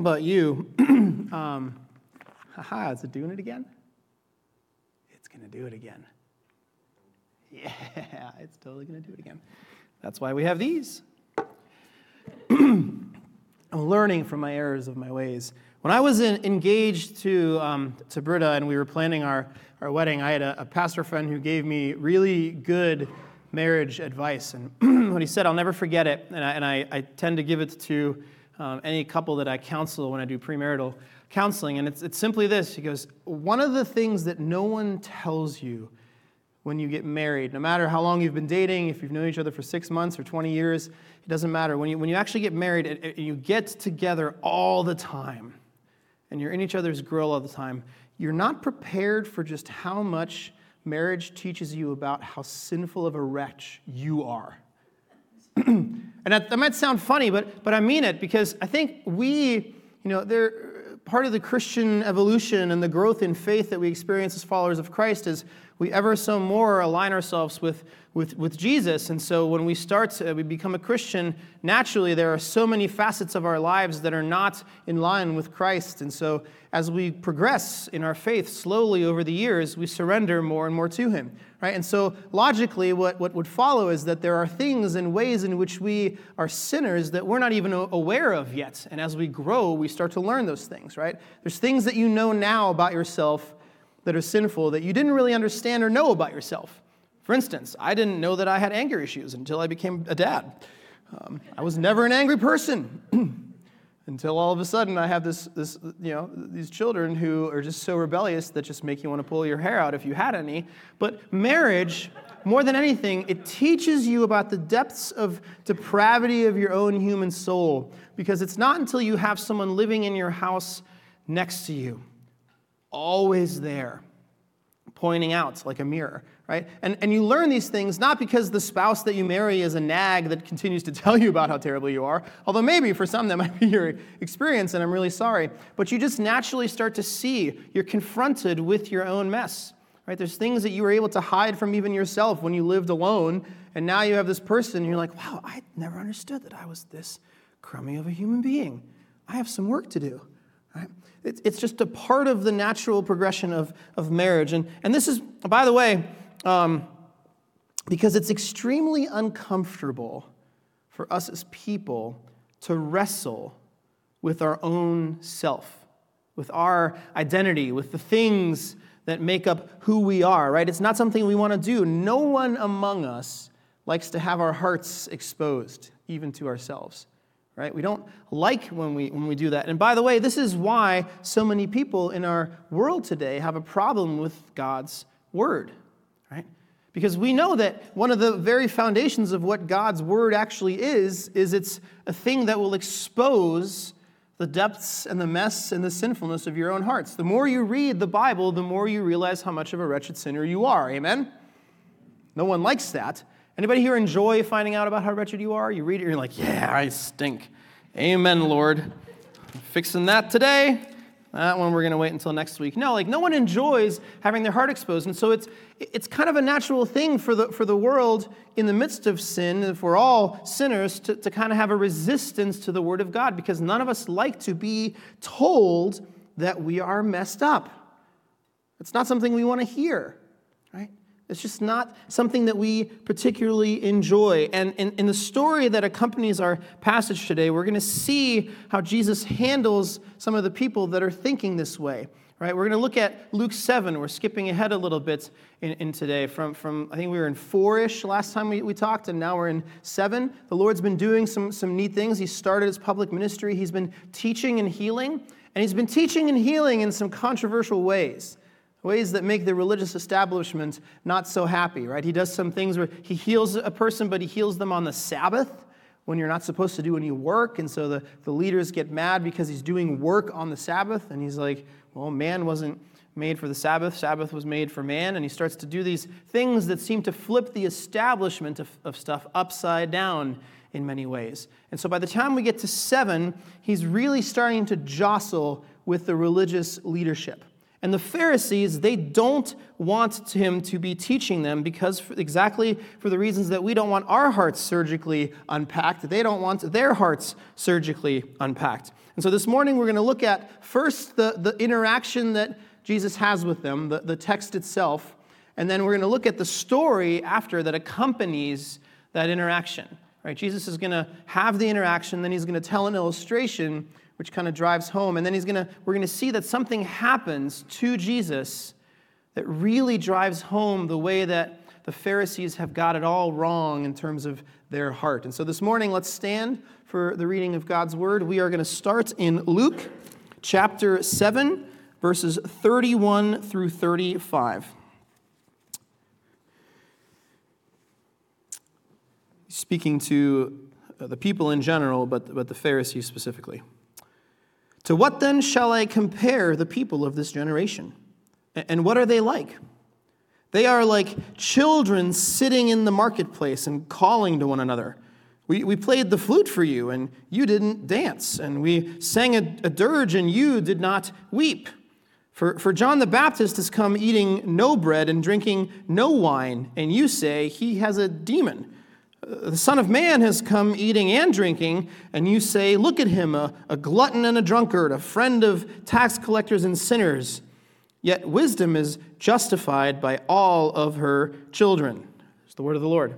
Know about you. um, haha, is it doing it again? It's going to do it again. Yeah, it's totally going to do it again. That's why we have these. I'm learning from my errors of my ways. When I was in, engaged to, um, to Britta and we were planning our, our wedding, I had a, a pastor friend who gave me really good marriage advice. And what he said, I'll never forget it. And I, and I, I tend to give it to um, any couple that I counsel when I do premarital counseling. And it's, it's simply this He goes, One of the things that no one tells you when you get married, no matter how long you've been dating, if you've known each other for six months or 20 years, it doesn't matter. When you, when you actually get married, it, you get together all the time and you're in each other's grill all the time, you're not prepared for just how much marriage teaches you about how sinful of a wretch you are. and that, that, might sound funny, but, but I mean it because I think we, you know, they're, part of the Christian evolution and the growth in faith that we experience as followers of Christ is we ever so more align ourselves with, with, with Jesus. And so when we start, to, uh, we become a Christian, naturally there are so many facets of our lives that are not in line with Christ. And so as we progress in our faith slowly over the years, we surrender more and more to Him. Right? And so logically, what, what would follow is that there are things and ways in which we are sinners that we're not even aware of yet. And as we grow, we start to learn those things, right? There's things that you know now about yourself that are sinful that you didn't really understand or know about yourself. For instance, I didn't know that I had anger issues until I became a dad. Um, I was never an angry person until all of a sudden I have this, this, you know, these children who are just so rebellious that just make you want to pull your hair out if you had any. But marriage, more than anything, it teaches you about the depths of depravity of your own human soul because it's not until you have someone living in your house next to you always there, pointing out like a mirror, right? And, and you learn these things not because the spouse that you marry is a nag that continues to tell you about how terrible you are, although maybe for some that might be your experience, and I'm really sorry, but you just naturally start to see you're confronted with your own mess. Right? There's things that you were able to hide from even yourself when you lived alone, and now you have this person, and you're like, wow, I never understood that I was this crummy of a human being. I have some work to do. It's just a part of the natural progression of, of marriage. And, and this is, by the way, um, because it's extremely uncomfortable for us as people to wrestle with our own self, with our identity, with the things that make up who we are, right? It's not something we want to do. No one among us likes to have our hearts exposed, even to ourselves right? We don't like when we, when we do that. And by the way, this is why so many people in our world today have a problem with God's word, right? Because we know that one of the very foundations of what God's word actually is, is it's a thing that will expose the depths and the mess and the sinfulness of your own hearts. The more you read the Bible, the more you realize how much of a wretched sinner you are. Amen? No one likes that. Anybody here enjoy finding out about how wretched you are? You read it, you're like, yeah, I stink. Amen, Lord. Fixing that today. That one we're going to wait until next week. No, like no one enjoys having their heart exposed. And so it's, it's kind of a natural thing for the, for the world in the midst of sin, if we're all sinners, to, to kind of have a resistance to the Word of God because none of us like to be told that we are messed up. It's not something we want to hear? It's just not something that we particularly enjoy. And in, in, the story that accompanies our passage today, we're going to see how Jesus handles some of the people that are thinking this way. Right? We're going to look at Luke 7. We're skipping ahead a little bit in, in today. From, from, I think we were in 4 ish last time we, we talked, and now we're in 7. The Lord's been doing some, some neat things. He started his public ministry, he's been teaching and healing, and he's been teaching and healing in some controversial ways ways that make the religious establishment not so happy, right? He does some things where he heals a person, but he heals them on the Sabbath when you're not supposed to do any work. And so the, the leaders get mad because he's doing work on the Sabbath. And he's like, well, man wasn't made for the Sabbath, Sabbath was made for man. And he starts to do these things that seem to flip the establishment of, of stuff upside down in many ways. And so by the time we get to seven, he's really starting to jostle with the religious leadership. And the Pharisees, they don't want him to be teaching them because for, exactly for the reasons that we don't want our hearts surgically unpacked, they don't want their hearts surgically unpacked. And so this morning we're going to look at first the, the interaction that Jesus has with them, the, the text itself, and then we're going to look at the story after that accompanies that interaction. Right? Jesus is going to have the interaction, then he's going to tell an illustration which kind of drives home. And then he's gonna, we're going to see that something happens to Jesus that really drives home the way that the Pharisees have got it all wrong in terms of their heart. And so this morning, let's stand for the reading of God's word. We are going to start in Luke chapter 7, verses 31 through 35. Speaking to uh, the people in general, but, but the Pharisees specifically. To what then shall I compare the people of this generation? And what are they like? They are like children sitting in the marketplace and calling to one another. We, we played the flute for you, and you didn't dance. And we sang a, a dirge, and you did not weep. For, for John the Baptist has come eating no bread and drinking no wine, and you say he has a demon the Son of Man has come eating and drinking, and you say, Look at him, a, a, glutton and a drunkard, a friend of tax collectors and sinners. Yet wisdom is justified by all of her children. It's the word of the Lord.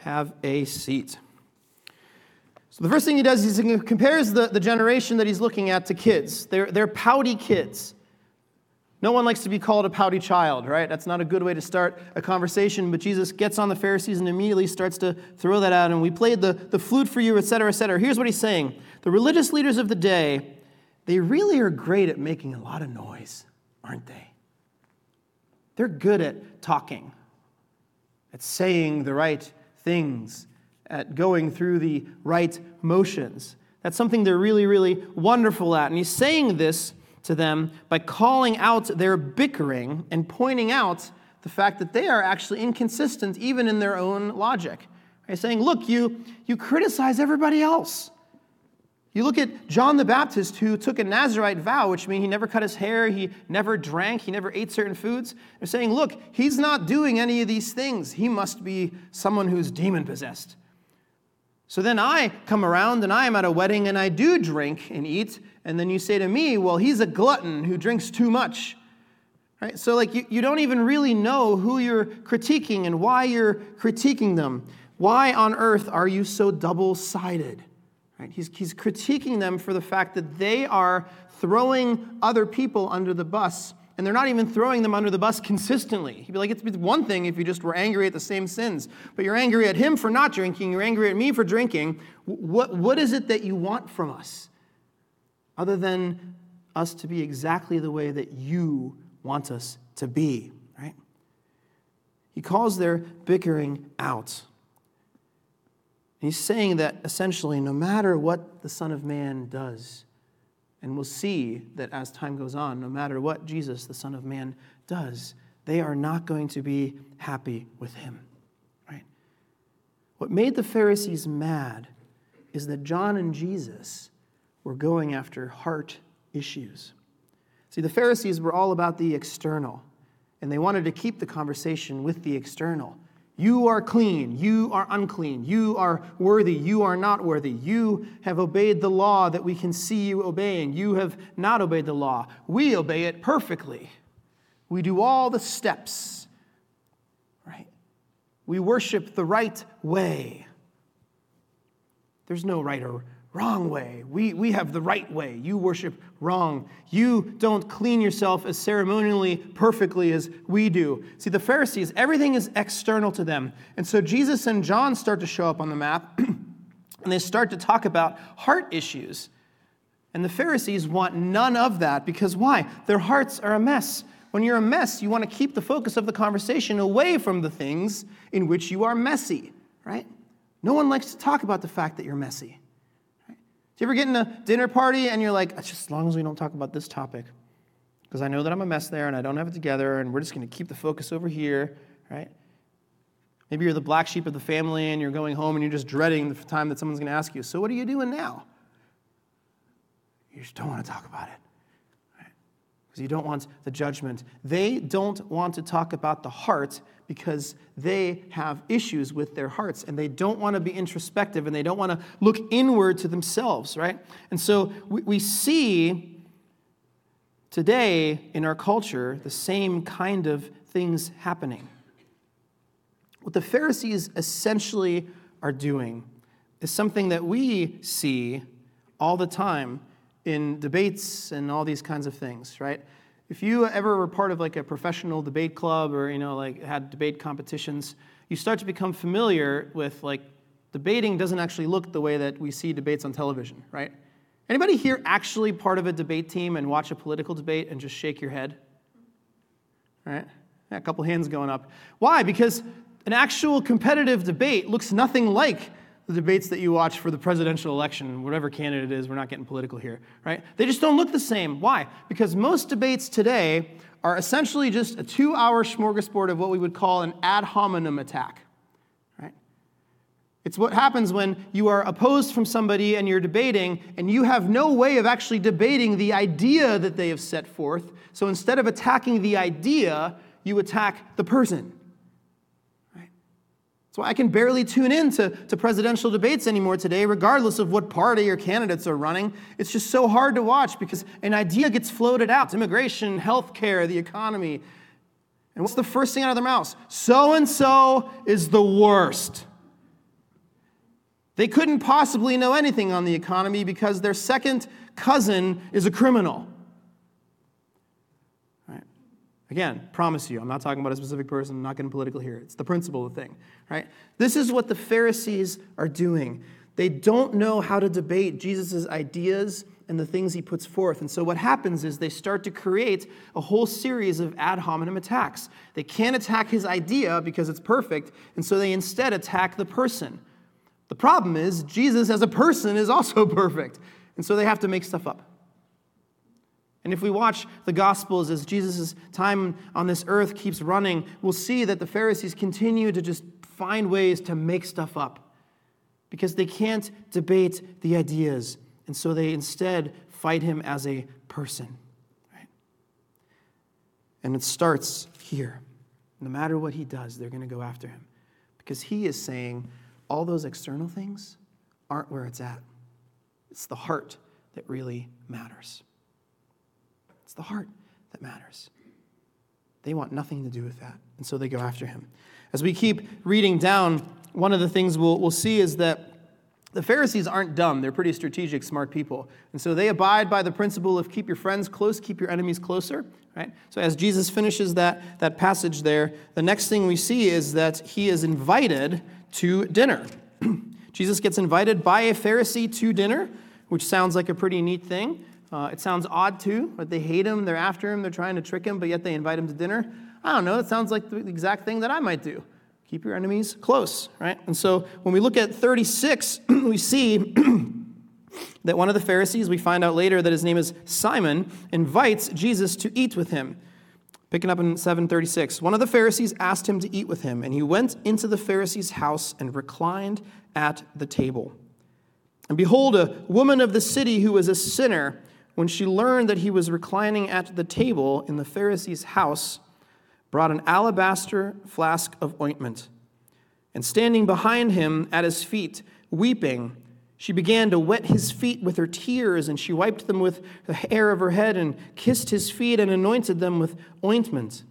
Have a seat. So, the first thing he does is he compares the, the generation that he's looking at to kids. They're, they're pouty kids. No one likes to be called a pouty child, right? That's not a good way to start a conversation, but Jesus gets on the Pharisees and immediately starts to throw that out. And we played the, the flute for you, et cetera, et cetera. Here's what he's saying The religious leaders of the day, they really are great at making a lot of noise, aren't they? They're good at talking, at saying the right things, at going through the right motions. That's something they're really, really wonderful at. And he's saying this to them by calling out their bickering and pointing out the fact that they are actually inconsistent even in their own logic. Right? Saying, look, you, you criticize everybody else. You look at John the Baptist, who took a Nazarite vow, which means he never cut his hair, he never drank, he never ate certain foods. They're saying, look, he's not doing any of these things. He must be someone who's demon possessed. So then I come around and I am at a wedding and I do drink and eat, and then you say to me, well, he's a glutton who drinks too much. Right? So, like, you, you don't even really know who you're critiquing and why you're critiquing them. Why on earth are you so double sided? Right? He's, he's critiquing them for the fact that they are throwing other people under the bus, and they're not even throwing them under the bus consistently. He'd be like, it's one thing if you just were angry at the same sins, but you're angry at him for not drinking, you're angry at me for drinking. What, what is it that you want from us? Other than us to be exactly the way that you want us to be, right? He calls their bickering out. He's saying that essentially, no matter what the Son of Man does, and we'll see that as time goes on, no matter what Jesus, the Son of Man, does, they are not going to be happy with him. Right? What made the Pharisees mad is that John and Jesus were going after heart issues. See, the Pharisees were all about the external, and they wanted to keep the conversation with the external. You are clean, you are unclean, you are worthy, you are not worthy. You have obeyed the law that we can see you obeying, you have not obeyed the law. We obey it perfectly. We do all the steps, right? We worship the right way. There's no right or wrong way. We, we have the right way. You worship wrong. You don't clean yourself as ceremonially perfectly as we do. See, the Pharisees, everything is external to them. And so Jesus and John start to show up on the map, and they start to talk about heart issues. And the Pharisees want none of that because why? Their hearts are a mess. When you're a mess, you want to keep the focus of the conversation away from the things in which you are messy, right? No one likes to talk about the fact that you're messy. Do you ever get in a dinner party and you're like, just as long as we don't talk about this topic, because I know that I'm a mess there and I don't have it together, and we're just going to keep the focus over here, right? Maybe you're the black sheep of the family and you're going home and you're just dreading the time that someone's going to ask you, So, what are you doing now? You just don't want to talk about it. Because you don't want the judgment. They don't want to talk about the heart because they have issues with their hearts and they don't want to be introspective and they don't want to look inward to themselves, right? And so we, we see today in our culture the same kind of things happening. What the Pharisees essentially are doing is something that we see all the time in debates and all these kinds of things, right? If you ever were part of like a professional debate club or you know like had debate competitions, you start to become familiar with like debating doesn't actually look the way that we see debates on television, right? Anybody here actually part of a debate team and watch a political debate and just shake your head? Right? Yeah, a couple hands going up. Why? Because an actual competitive debate looks nothing like the debates that you watch for the presidential election, whatever candidate it is, we're not getting political here, right? They just don't look the same. Why? Because most debates today are essentially just a two hour smorgasbord of what we would call an ad hominem attack, right? It's what happens when you are opposed from somebody and you're debating, and you have no way of actually debating the idea that they have set forth. So instead of attacking the idea, you attack the person. So I can barely tune in to, to presidential debates anymore today, regardless of what party or candidates are running. It's just so hard to watch because an idea gets floated out immigration, healthcare, the economy. And what's the first thing out of their mouths? So and so is the worst. They couldn't possibly know anything on the economy because their second cousin is a criminal. Again, promise you, I'm not talking about a specific person, I'm not getting political here. It's the principle of the thing, right? This is what the Pharisees are doing. They don't know how to debate Jesus' ideas and the things he puts forth. And so what happens is they start to create a whole series of ad hominem attacks. They can't attack his idea because it's perfect, and so they instead attack the person. The problem is, Jesus as a person is also perfect, and so they have to make stuff up. And if we watch the Gospels as Jesus' time on this earth keeps running, we'll see that the Pharisees continue to just find ways to make stuff up because they can't debate the ideas. And so they instead fight him as a person. Right? And it starts here. No matter what he does, they're going to go after him because he is saying all those external things aren't where it's at. It's the heart that really matters. The heart that matters. They want nothing to do with that. And so they go after him. As we keep reading down, one of the things we'll, we'll see is that the Pharisees aren't dumb. They're pretty strategic, smart people. And so they abide by the principle of keep your friends close, keep your enemies closer. Right? So as Jesus finishes that, that passage there, the next thing we see is that he is invited to dinner. Jesus gets invited by a Pharisee to dinner, which sounds like a pretty neat thing. Uh, it sounds odd too, but they hate him, they're after him, they're trying to trick him, but yet they invite him to dinner. I don't know, it sounds like the exact thing that I might do. Keep your enemies close, right? And so when we look at 36, we see that one of the Pharisees, we find out later that his name is Simon, invites Jesus to eat with him. Picking up in 736, one of the Pharisees asked him to eat with him, and he went into the Pharisee's house and reclined at the table. And behold, a woman of the city who was a sinner when she learned that he was reclining at the table in the Pharisee's house, brought an alabaster flask of ointment. And standing behind him at his feet, weeping, she began to wet his feet with her tears, and she wiped them with the hair of her head, and kissed his feet, and anointed them with ointment.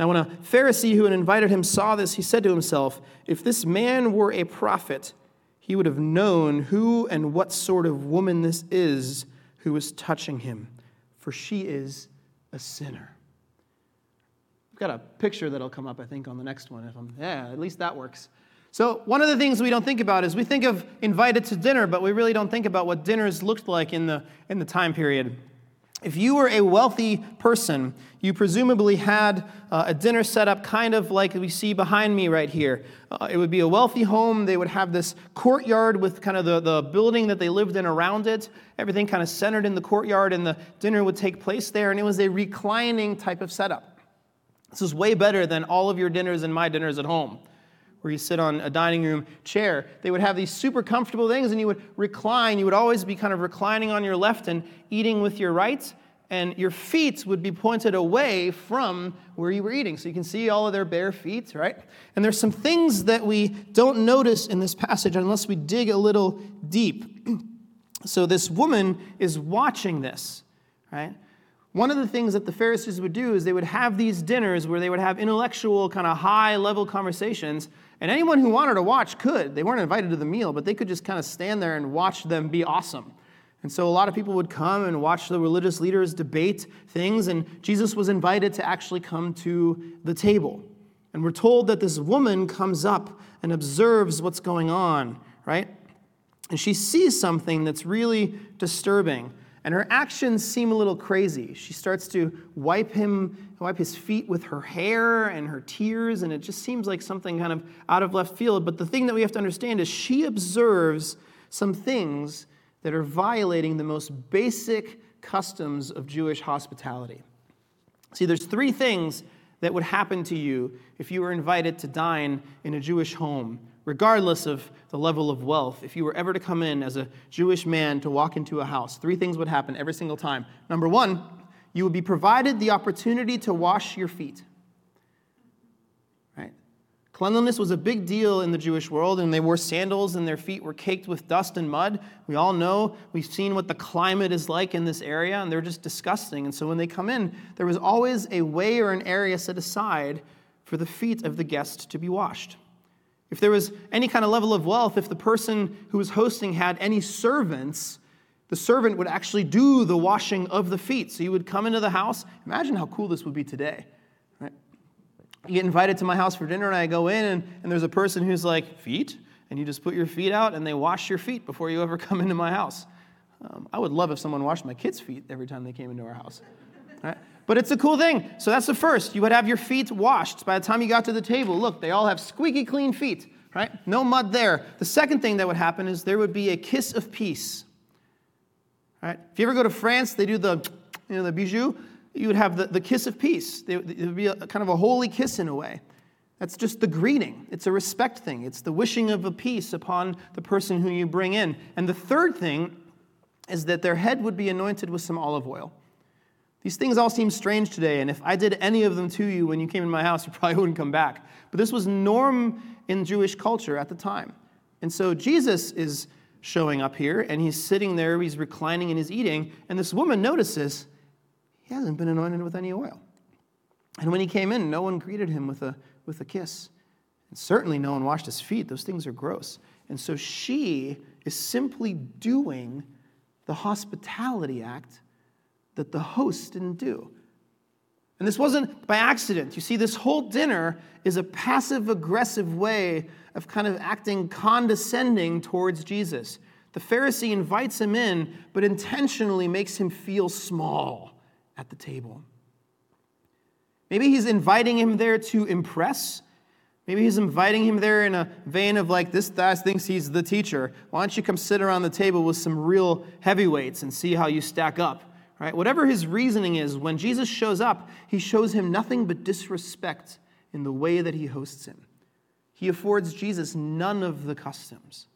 Now, when a Pharisee who had invited him saw this, he said to himself, If this man were a prophet, he would have known who and what sort of woman this is who was touching him, for she is a sinner. I've got a picture that'll come up, I think, on the next one. If I'm, yeah, at least that works. So, one of the things we don't think about is we think of invited to dinner, but we really don't think about what dinners looked like in the, in the time period. If you were a wealthy person, you presumably had uh, a dinner set up kind of like we see behind me right here. Uh, it would be a wealthy home. They would have this courtyard with kind of the, the building that they lived in around it, everything kind of centered in the courtyard, and the dinner would take place there. And it was a reclining type of setup. This is way better than all of your dinners and my dinners at home where you sit on a dining room chair, they would have these super comfortable things and you would recline. You would always be kind of reclining on your left and eating with your right. and your feet would be pointed away from where you were eating. So you can see all of their bare feet, right? And there's some things that we don't notice in this passage unless we dig a little deep. so this woman is watching this, right? One of the things that the Pharisees would do is they would have these dinners where they would have intellectual, kind of high level conversations, and anyone who wanted to watch could. They weren't invited to the meal, but they could just kind of stand there and watch them be awesome. And so a lot of people would come and watch the religious leaders debate things, and Jesus was invited to actually come to the table. And we're told that this woman comes up and observes what's going on, right? And she sees something that's really disturbing. And her actions seem a little crazy. She starts to wipe him, wipe his feet with her hair and her tears, and it just seems like something kind of out of left field. But the thing that we have to understand is she observes some things that are violating the most basic customs of Jewish hospitality. See, there's three things that would happen to you if you were invited to dine in a Jewish home, regardless of the level of wealth. If you were ever to come in as a Jewish man to walk into a house, three things would happen every single time. Number one, you would be provided the opportunity to wash your feet. Right? Cleanliness was a big deal in the Jewish world, and they wore sandals, and their feet were caked with dust and mud. We all know, we've seen what the climate is like in this area, and they're just disgusting. And so when they come in, there was always a way or an area set aside for the feet of the guest to be washed. If there was any kind of level of wealth, if the person who was hosting had any servants, the servant would actually do the washing of the feet. So you would come into the house. Imagine how cool this would be today you get invited to my house for dinner and I go in and, and there's a person who's like, feet? And you just put your feet out and they wash your feet before you ever come into my house. Um, I would love if someone washed my kids' feet every time they came into our house. Right? But it's a cool thing. So that's the first. You would have your feet washed. By the time you got to the table, look, they all have squeaky clean feet, right? No mud there. The second thing that would happen is there would be a kiss of peace. Right? If you ever go to France, they do the, you know, the bisou you would have the, the kiss of peace. It would be a, kind of a holy kiss in a way. That's just the greeting. It's a respect thing. It's the wishing of a peace upon the person who you bring in. And the third thing is that their head would be anointed with some olive oil. These things all seem strange today, and if I did any of them to you when you came in my house, you probably wouldn't come back. But this was norm in Jewish culture at the time. And so Jesus is showing up here, and he's sitting there, he's reclining and he's eating, and this woman notices he hasn't been anointed with any oil. And when he came in, no one greeted him with a, with a kiss. And certainly no one washed his feet. Those things are gross. And so she is simply doing the hospitality act that the host didn't do. And this wasn't by accident. You see, this whole dinner is a passive aggressive way of kind of acting condescending towards Jesus. The Pharisee invites him in, but intentionally makes him feel small at the table. Maybe he's inviting him there to impress. Maybe he's inviting him there in a vein of like, this guy thinks he's the teacher. Why don't you come sit around the table with some real heavyweights and see how you stack up? Right? Whatever his reasoning is, when Jesus shows up, he shows him nothing but disrespect in the way that he hosts him. He affords Jesus none of the customs.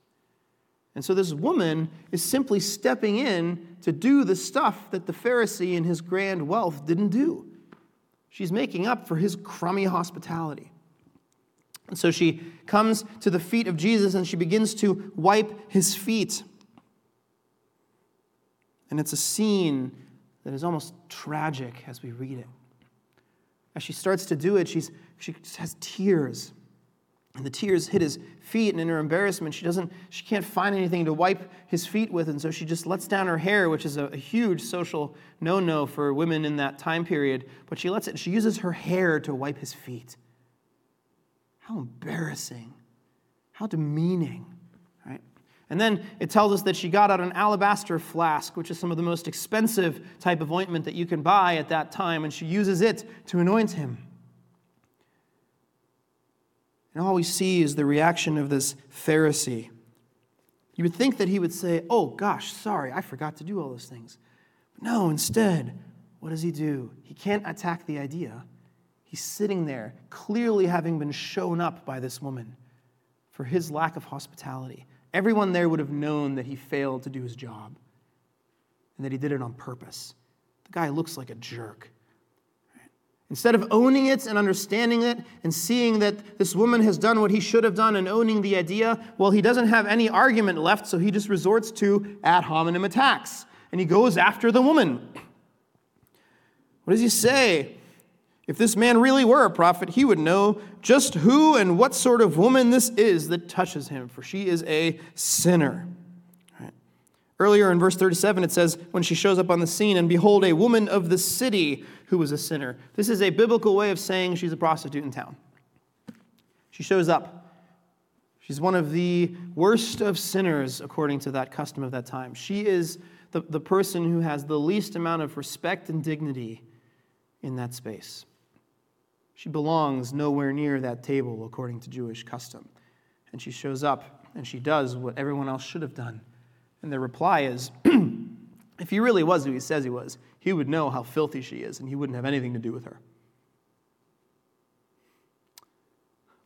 And so this woman is simply stepping in to do the stuff that the Pharisee in his grand wealth didn't do. She's making up for his crummy hospitality. And so she comes to the feet of Jesus and she begins to wipe his feet. And it's a scene that is almost tragic as we read it. As she starts to do it, she's, she has tears and the tears hit his feet, and in her embarrassment, she doesn't, she can't find anything to wipe his feet with, and so she just lets down her hair, which is a, a huge social no-no for women in that time period. But she lets it, she uses her hair to wipe his feet. How embarrassing. How demeaning. And then it tells us that she got out an alabaster flask, which is some of the most expensive type of ointment that you can buy at that time, and she uses it to anoint him. And all we see is the reaction of this Pharisee. You would think that he would say, Oh, gosh, sorry, I forgot to do all those things. But no, instead, what does he do? He can't attack the idea. He's sitting there, clearly having been shown up by this woman for his lack of hospitality. Everyone there would have known that he failed to do his job and that he did it on purpose. The guy looks like a jerk. Instead of owning it and understanding it and seeing that this woman has done what he should have done and owning the idea, well, he doesn't have any argument left, so he just resorts to ad hominem attacks. And he goes after the woman. What does he say? If this man really were a prophet, he would know just who and what sort of woman this is that touches him, for she is a sinner. Earlier in verse 37, it says, When she shows up on the scene, and behold, a woman of the city who was a sinner. This is a biblical way of saying she's a prostitute in town. She shows up. She's one of the worst of sinners, according to that custom of that time. She is the, the person who has the least amount of respect and dignity in that space. She belongs nowhere near that table, according to Jewish custom. And she shows up and she does what everyone else should have done and the reply is if he really was who he says he was, he would know how filthy she is and he wouldn't have anything to do with her.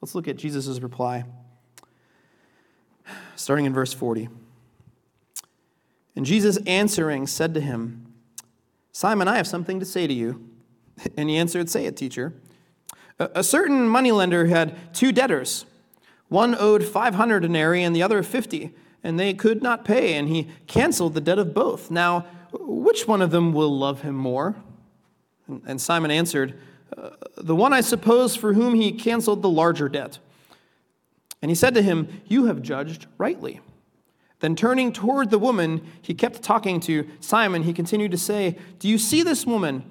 Let's look at Jesus' reply, starting in verse 40. And Jesus answering said to him, Simon, I have something to say to you. And he answered, Say it, teacher. A certain moneylender had two debtors. One owed 500 denarii and the other 50 and they could not pay, and he canceled the debt of both. Now, which one of them will love him more? And Simon answered, uh, The one, I suppose, for whom he canceled the larger debt. And he said to him, You have judged rightly. Then turning toward the woman, he kept talking to Simon. He continued to say, Do you see this woman?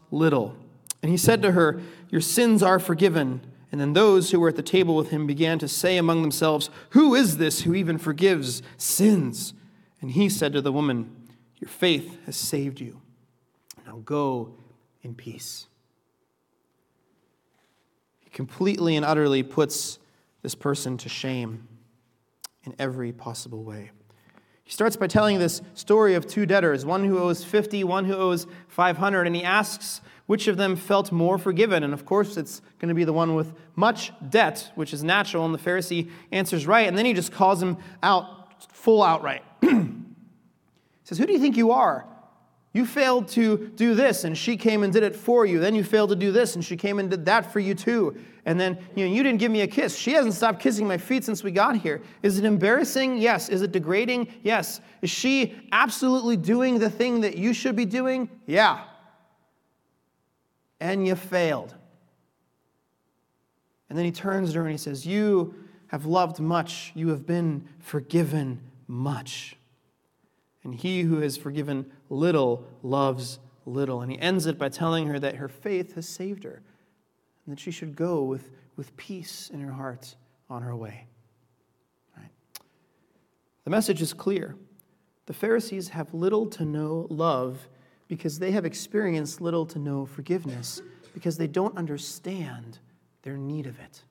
little. And he said to her, Your sins are forgiven. And then those who were at the table with him began to say among themselves, Who is this who even forgives sins? And he said to the woman, Your faith has saved you. Now go in peace. He completely and utterly puts this person to shame in every possible way. He starts by telling this story of two debtors, one who owes 50, one who owes 500, and he asks which of them felt more forgiven? And of course, it's going to be the one with much debt, which is natural. And the Pharisee answers right. And then he just calls him out full outright. he says, Who do you think you are? You failed to do this, and she came and did it for you. Then you failed to do this, and she came and did that for you too. And then you know you didn't give me a kiss. She hasn't stopped kissing my feet since we got here. Is it embarrassing? Yes. Is it degrading? Yes. Is she absolutely doing the thing that you should be doing? Yeah and you failed. And then he turns to her and he says, You have loved much, you have been forgiven much. And he who has forgiven little loves little. And he ends it by telling her that her faith has saved her and that she should go with, with peace in her heart on her way. Right? The message is clear. The Pharisees have little to no love because they have experienced little to no forgiveness, because they don't understand their need of it.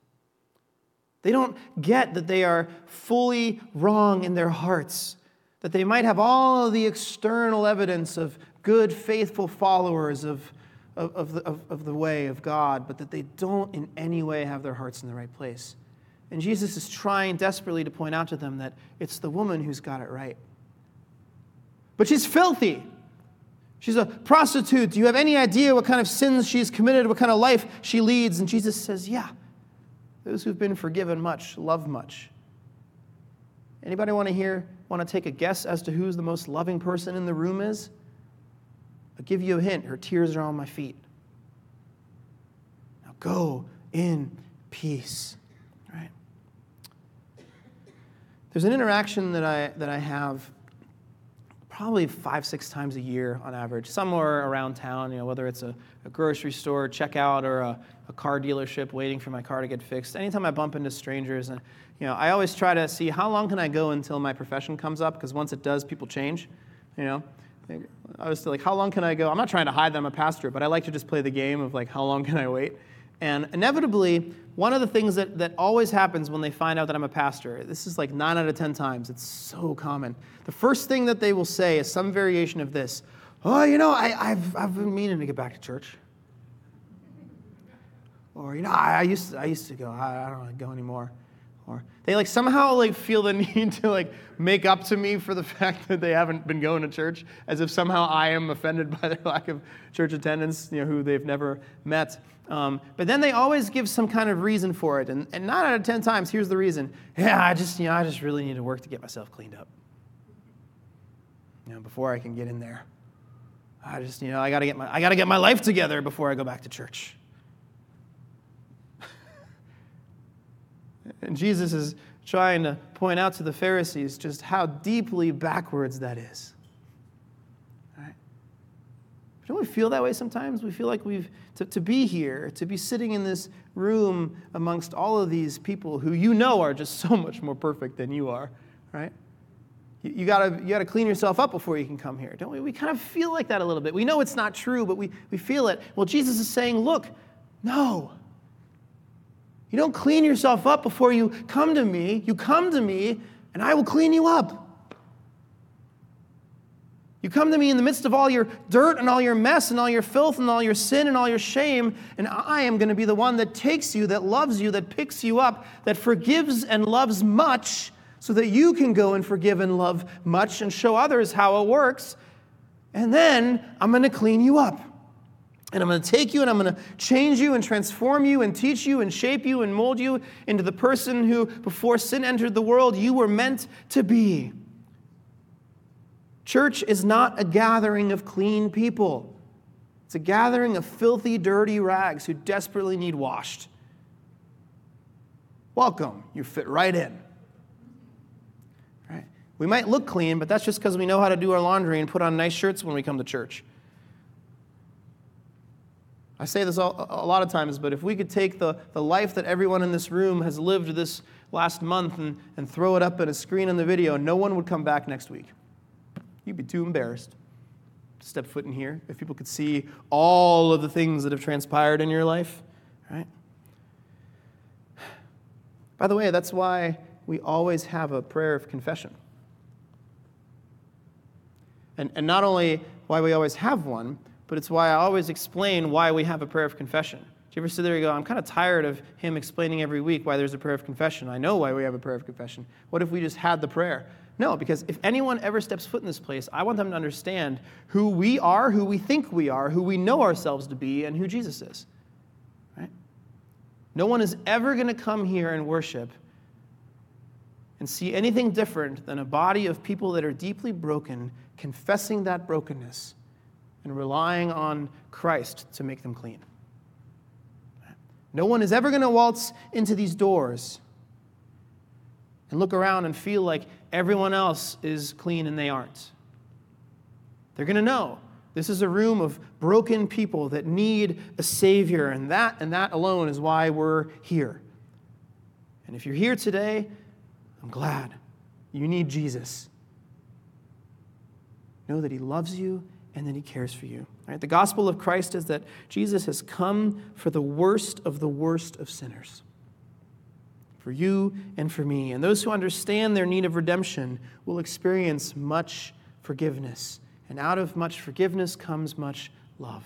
They don't get that they are fully wrong in their hearts, that they might have all the external evidence of good, faithful followers of, of, of, the, of, of the way of God, but that they don't in any way have their hearts in the right place. And Jesus is trying desperately to point out to them that it's the woman who's got it right. But she's filthy. She's a prostitute. Do you have any idea what kind of sins she's committed, what kind of life she leads? And Jesus says, Yeah. Those who've been forgiven much love much. Anybody want to hear, want to take a guess as to who's the most loving person in the room is? I'll give you a hint. Her tears are on my feet. Now go in peace. Right? There's an interaction that I, that I have probably five, six times a year on average, somewhere around town, you know, whether it's a, a grocery store, checkout, or a, a, car dealership waiting for my car to get fixed. Anytime I bump into strangers, and you know, I always try to see how long can I go until my profession comes up, because once it does, people change, you know. I was like, how long can I go? I'm not trying to hide that I'm a pastor, but I like to just play the game of like, how long can I wait? And inevitably, one of the things that, that always happens when they find out that I'm a pastor, this is like nine out of 10 times, it's so common. The first thing that they will say is some variation of this Oh, you know, I, have I've been meaning to get back to church. Or, you know, I, I used, to, I used to go, I, I don't want to go anymore. Or they like somehow like feel the need to like make up to me for the fact that they haven't been going to church, as if somehow I am offended by their lack of church attendance, you know, who they've never met. Um, but then they always give some kind of reason for it. And, and nine out of 10 times, here's the reason. Yeah, I just, you know, I just really need to work to get myself cleaned up. You know, before I can get in there. I just, you know, I gotta get my I gotta get my life together before I go back to church. And Jesus is trying to point out to the Pharisees just how deeply backwards that is. Don't we feel that way sometimes? We feel like we've, to, to be here, to be sitting in this room amongst all of these people who you know are just so much more perfect than you are, right? You, you, gotta, you gotta clean yourself up before you can come here, don't we? We kind of feel like that a little bit. We know it's not true, but we, we feel it. Well, Jesus is saying, look, no. You don't clean yourself up before you come to me. You come to me, and I will clean you up. You come to me in the midst of all your dirt and all your mess and all your filth and all your sin and all your shame, and I am going to be the one that takes you, that loves you, that picks you up, that forgives and loves much, so that you can go and forgive and love much and show others how it works. And then I'm going to clean you up. And I'm going to take you and I'm going to change you and transform you and teach you and shape you and mold you into the person who, before sin entered the world, you were meant to be. Church is not a gathering of clean people. It's a gathering of filthy, dirty rags who desperately need washed. Welcome. You fit right in. Right? We might look clean, but that's just because we know how to do our laundry and put on nice shirts when we come to church. I say this all, a lot of times, but if we could take the, the life that everyone in this room has lived this last month and, and throw it up on a screen in the video, no one would come back next week. You'd be too embarrassed to step foot in here if people could see all of the things that have transpired in your life, right? By the way, that's why we always have a prayer of confession. And, and not only why we always have one, but it's why I always explain why we have a prayer of confession. Do you ever sit there and go, I'm kind of tired of him explaining every week why there's a prayer of confession? I know why we have a prayer of confession. What if we just had the prayer? No, because if anyone ever steps foot in this place, I want them to understand who we are, who we think we are, who we know ourselves to be, and who Jesus is. Right? No one is ever going to come here and worship and see anything different than a body of people that are deeply broken, confessing that brokenness and relying on Christ to make them clean. No one is ever going to waltz into these doors and look around and feel like everyone else is clean and they aren't. They're going to know this is a room of broken people that need a Savior, and that and that alone is why we're here. And if you're here today, I'm glad. You need Jesus. Know that He loves you and then He cares for you. Right? The gospel of Christ is that Jesus has come for the worst of the worst of sinners for you and for me. And those who understand their need of redemption will experience much forgiveness. And out of much forgiveness comes much love.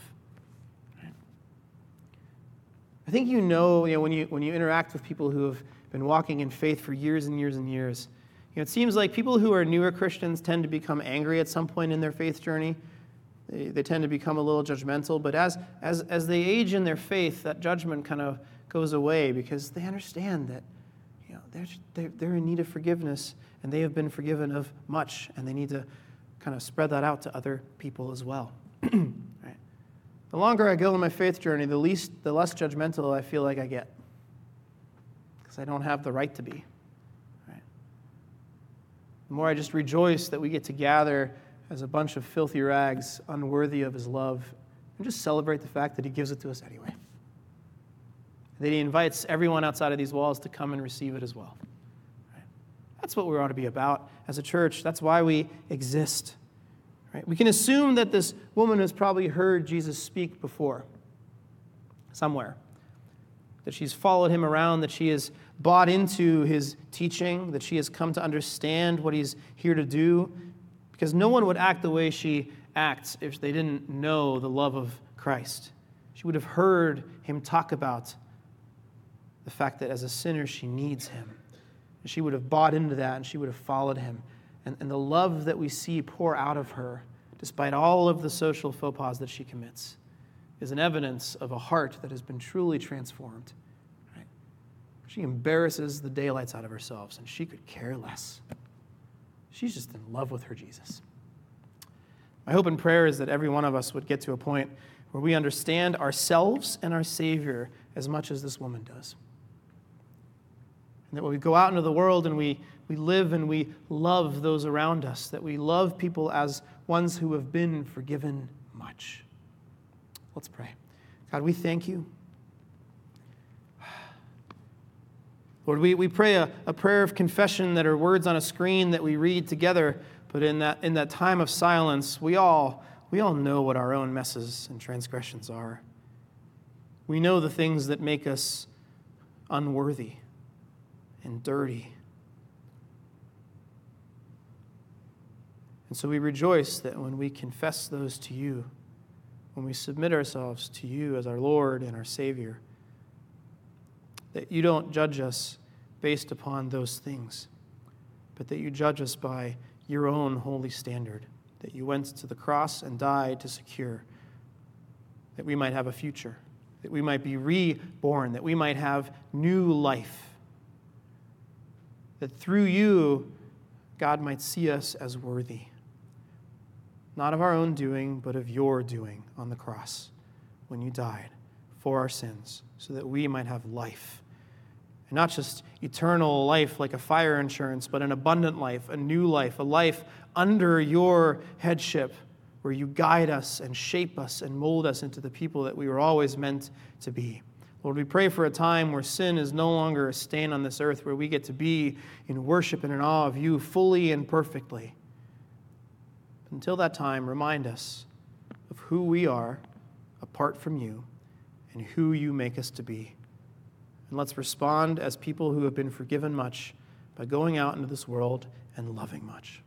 I think you know, you know when, you, when you interact with people who have been walking in faith for years and years and years, you know, it seems like people who are newer Christians tend to become angry at some point in their faith journey. They, they tend to become a little judgmental. But as, as, as they age in their faith, that judgment kind of goes away because they understand that they're, they're, they're in need of forgiveness, and they have been forgiven of much, and they need to kind of spread that out to other people as well. right? The longer I go in my faith journey, the, least, the less judgmental I feel like I get, because I don't have the right to be. Right? The more I just rejoice that we get to gather as a bunch of filthy rags, unworthy of his love, and just celebrate the fact that he gives it to us anyway that he invites everyone outside of these walls to come and receive it as well. That's what we ought to be about as a church. That's why we exist. Right? We can assume that this woman has probably heard Jesus speak before, somewhere. That she's followed him around, that she has bought into his teaching, that she has come to understand what he's here to do. Because no one would act the way she acts if they didn't know the love of Christ. She would have heard him talk about the fact that as a sinner she needs him. And she would have bought into that and she would have followed him and, and the love that we see pour out of her, despite all of the social faux pas that she commits, is an evidence of a heart that has been truly transformed. She embarrasses the daylights out of herself, and she could care less. She's just in love with her Jesus. My hope and prayer is that every one of us would get to a point where we understand ourselves and our Savior as much as this woman does. And that when we go out into the world and we we live and we love those around us, that we love people as ones who have been forgiven much. Let's pray. God, we thank you. Lord, we, we pray a, a prayer of confession that are words on a screen that we read together, but in that, in that time of silence, we all, we all know what our own messes and transgressions are. We know the things that make us unworthy and dirty And so we rejoice that when we confess those to you, when we submit ourselves to you as our Lord and our Savior, that you don't judge us based upon those things, but that you judge us by your own holy standard, that you went to the cross and died to secure, that we might have a future, that we might be reborn, that we might have new life, that through you, God might see us as worthy not of our own doing, but of your doing on the cross when you died for our sins, so that we might have life. Not just eternal life like a fire insurance, but an abundant life, a new life, a life under your headship where you guide us and shape us and mold us into the people that we were always meant to be. Lord, we pray for a time where sin is no longer a stain on this earth, where we get to be in worship and in awe of you fully and perfectly. Until that time, remind us of who we are apart from you and who you make us to be. And let's respond as people who have been forgiven much by going out into this world and loving much.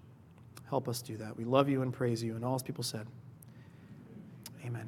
Help us do that. We love you and praise you. And all people said,